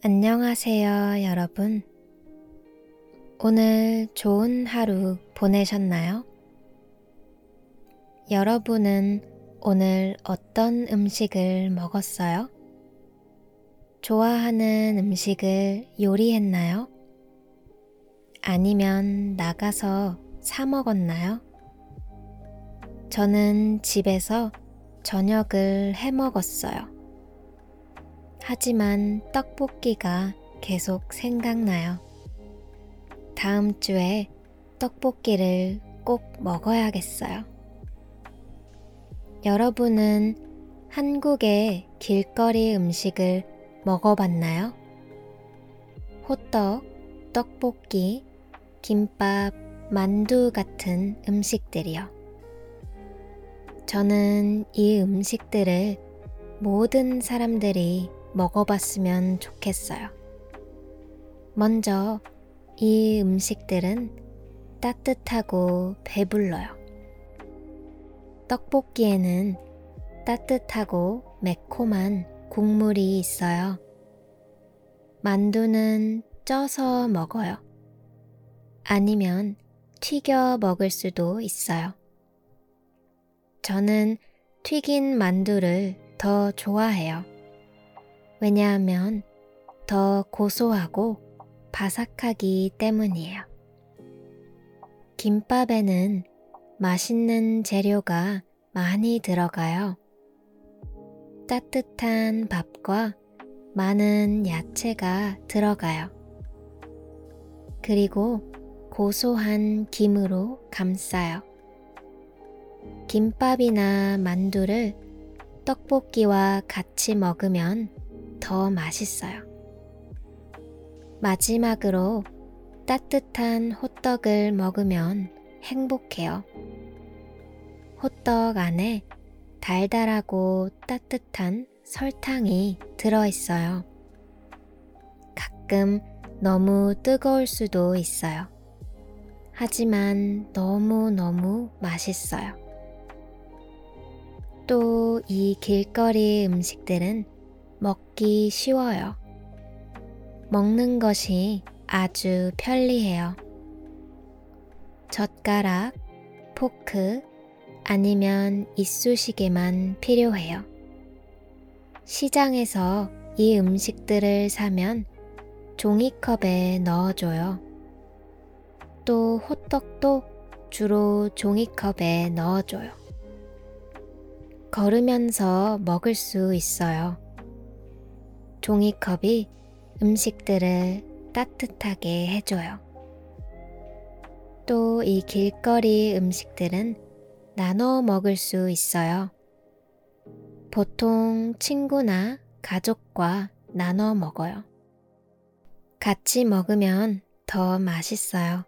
안녕하세요, 여러분. 오늘 좋은 하루 보내셨나요? 여러분은 오늘 어떤 음식을 먹었어요? 좋아하는 음식을 요리했나요? 아니면 나가서 사 먹었나요? 저는 집에서 저녁을 해 먹었어요. 하지만 떡볶이가 계속 생각나요. 다음 주에 떡볶이를 꼭 먹어야겠어요. 여러분은 한국의 길거리 음식을 먹어봤나요? 호떡, 떡볶이, 김밥, 만두 같은 음식들이요. 저는 이 음식들을 모든 사람들이 먹어봤으면 좋겠어요. 먼저 이 음식들은 따뜻하고 배불러요. 떡볶이에는 따뜻하고 매콤한 국물이 있어요. 만두는 쪄서 먹어요. 아니면 튀겨 먹을 수도 있어요. 저는 튀긴 만두를 더 좋아해요. 왜냐하면 더 고소하고 바삭하기 때문이에요. 김밥에는 맛있는 재료가 많이 들어가요. 따뜻한 밥과 많은 야채가 들어가요. 그리고 고소한 김으로 감싸요. 김밥이나 만두를 떡볶이와 같이 먹으면 더 맛있어요. 마지막으로 따뜻한 호떡을 먹으면 행복해요. 호떡 안에 달달하고 따뜻한 설탕이 들어있어요. 가끔 너무 뜨거울 수도 있어요. 하지만 너무너무 맛있어요. 또 이 길거리 음식들은 먹기 쉬워요. 먹는 것이 아주 편리해요. 젓가락, 포크, 아니면 이쑤시개만 필요해요. 시장에서 이 음식들을 사면 종이컵에 넣어줘요. 또 호떡도 주로 종이컵에 넣어줘요. 걸으면서 먹을 수 있어요. 종이컵이 음식들을 따뜻하게 해줘요. 또 이 길거리 음식들은 나눠 먹을 수 있어요. 보통 친구나 가족과 나눠 먹어요. 같이 먹으면 더 맛있어요.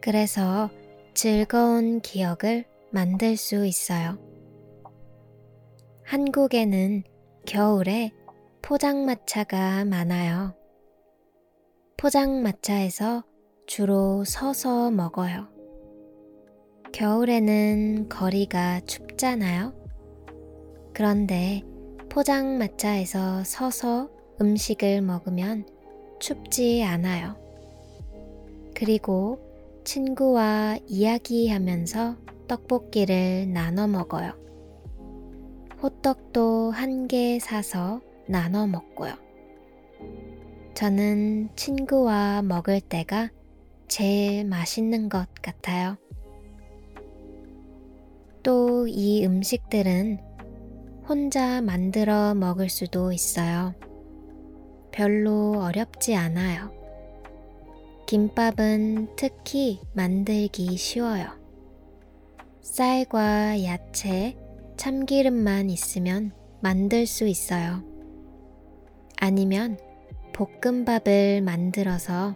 그래서 즐거운 기억을 만들 수 있어요. 한국에는 겨울에 포장마차가 많아요. 포장마차에서 주로 서서 먹어요. 겨울에는 거리가 춥잖아요. 그런데 포장마차에서 서서 음식을 먹으면 춥지 않아요. 그리고 친구와 이야기하면서 떡볶이를 나눠 먹어요. 호떡도 한 개 사서 나눠 먹고요. 저는 친구와 먹을 때가 제일 맛있는 것 같아요. 또 이 음식들은 혼자 만들어 먹을 수도 있어요. 별로 어렵지 않아요. 김밥은 특히 만들기 쉬워요. 쌀과 야채, 참기름만 있으면 만들 수 있어요. 아니면 볶음밥을 만들어서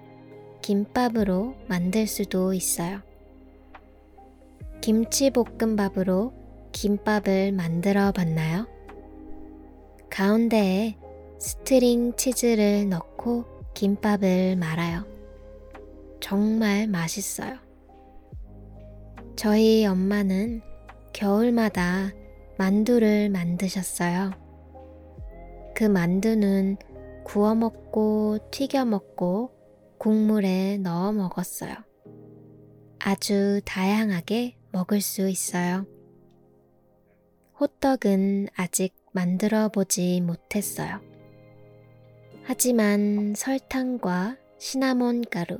김밥으로 만들 수도 있어요. 김치볶음밥으로 김밥을 만들어 봤나요? 가운데에 string 치즈를 넣고 김밥을 말아요. 정말 맛있어요. 저희 엄마는 겨울마다 만두를 만드셨어요. 그 만두는 구워 먹고 튀겨 먹고 국물에 넣어 먹었어요. 아주 다양하게 먹을 수 있어요. 호떡은 아직 만들어 보지 못했어요. 하지만 설탕과 시나몬 가루,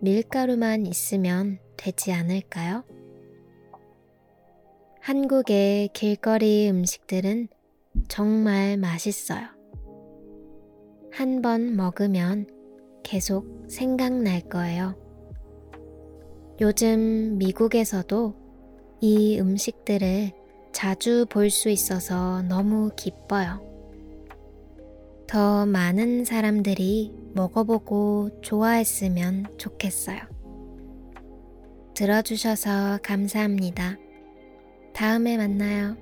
밀가루만 있으면 되지 않을까요? 한국의 길거리 음식들은 정말 맛있어요. 한 번 먹으면 계속 생각날 거예요. 요즘 미국에서도 이 음식들을 자주 볼 수 있어서 너무 기뻐요. 더 많은 사람들이 먹어보고 좋아했으면 좋겠어요. 들어주셔서 감사합니다. 다음에 만나요.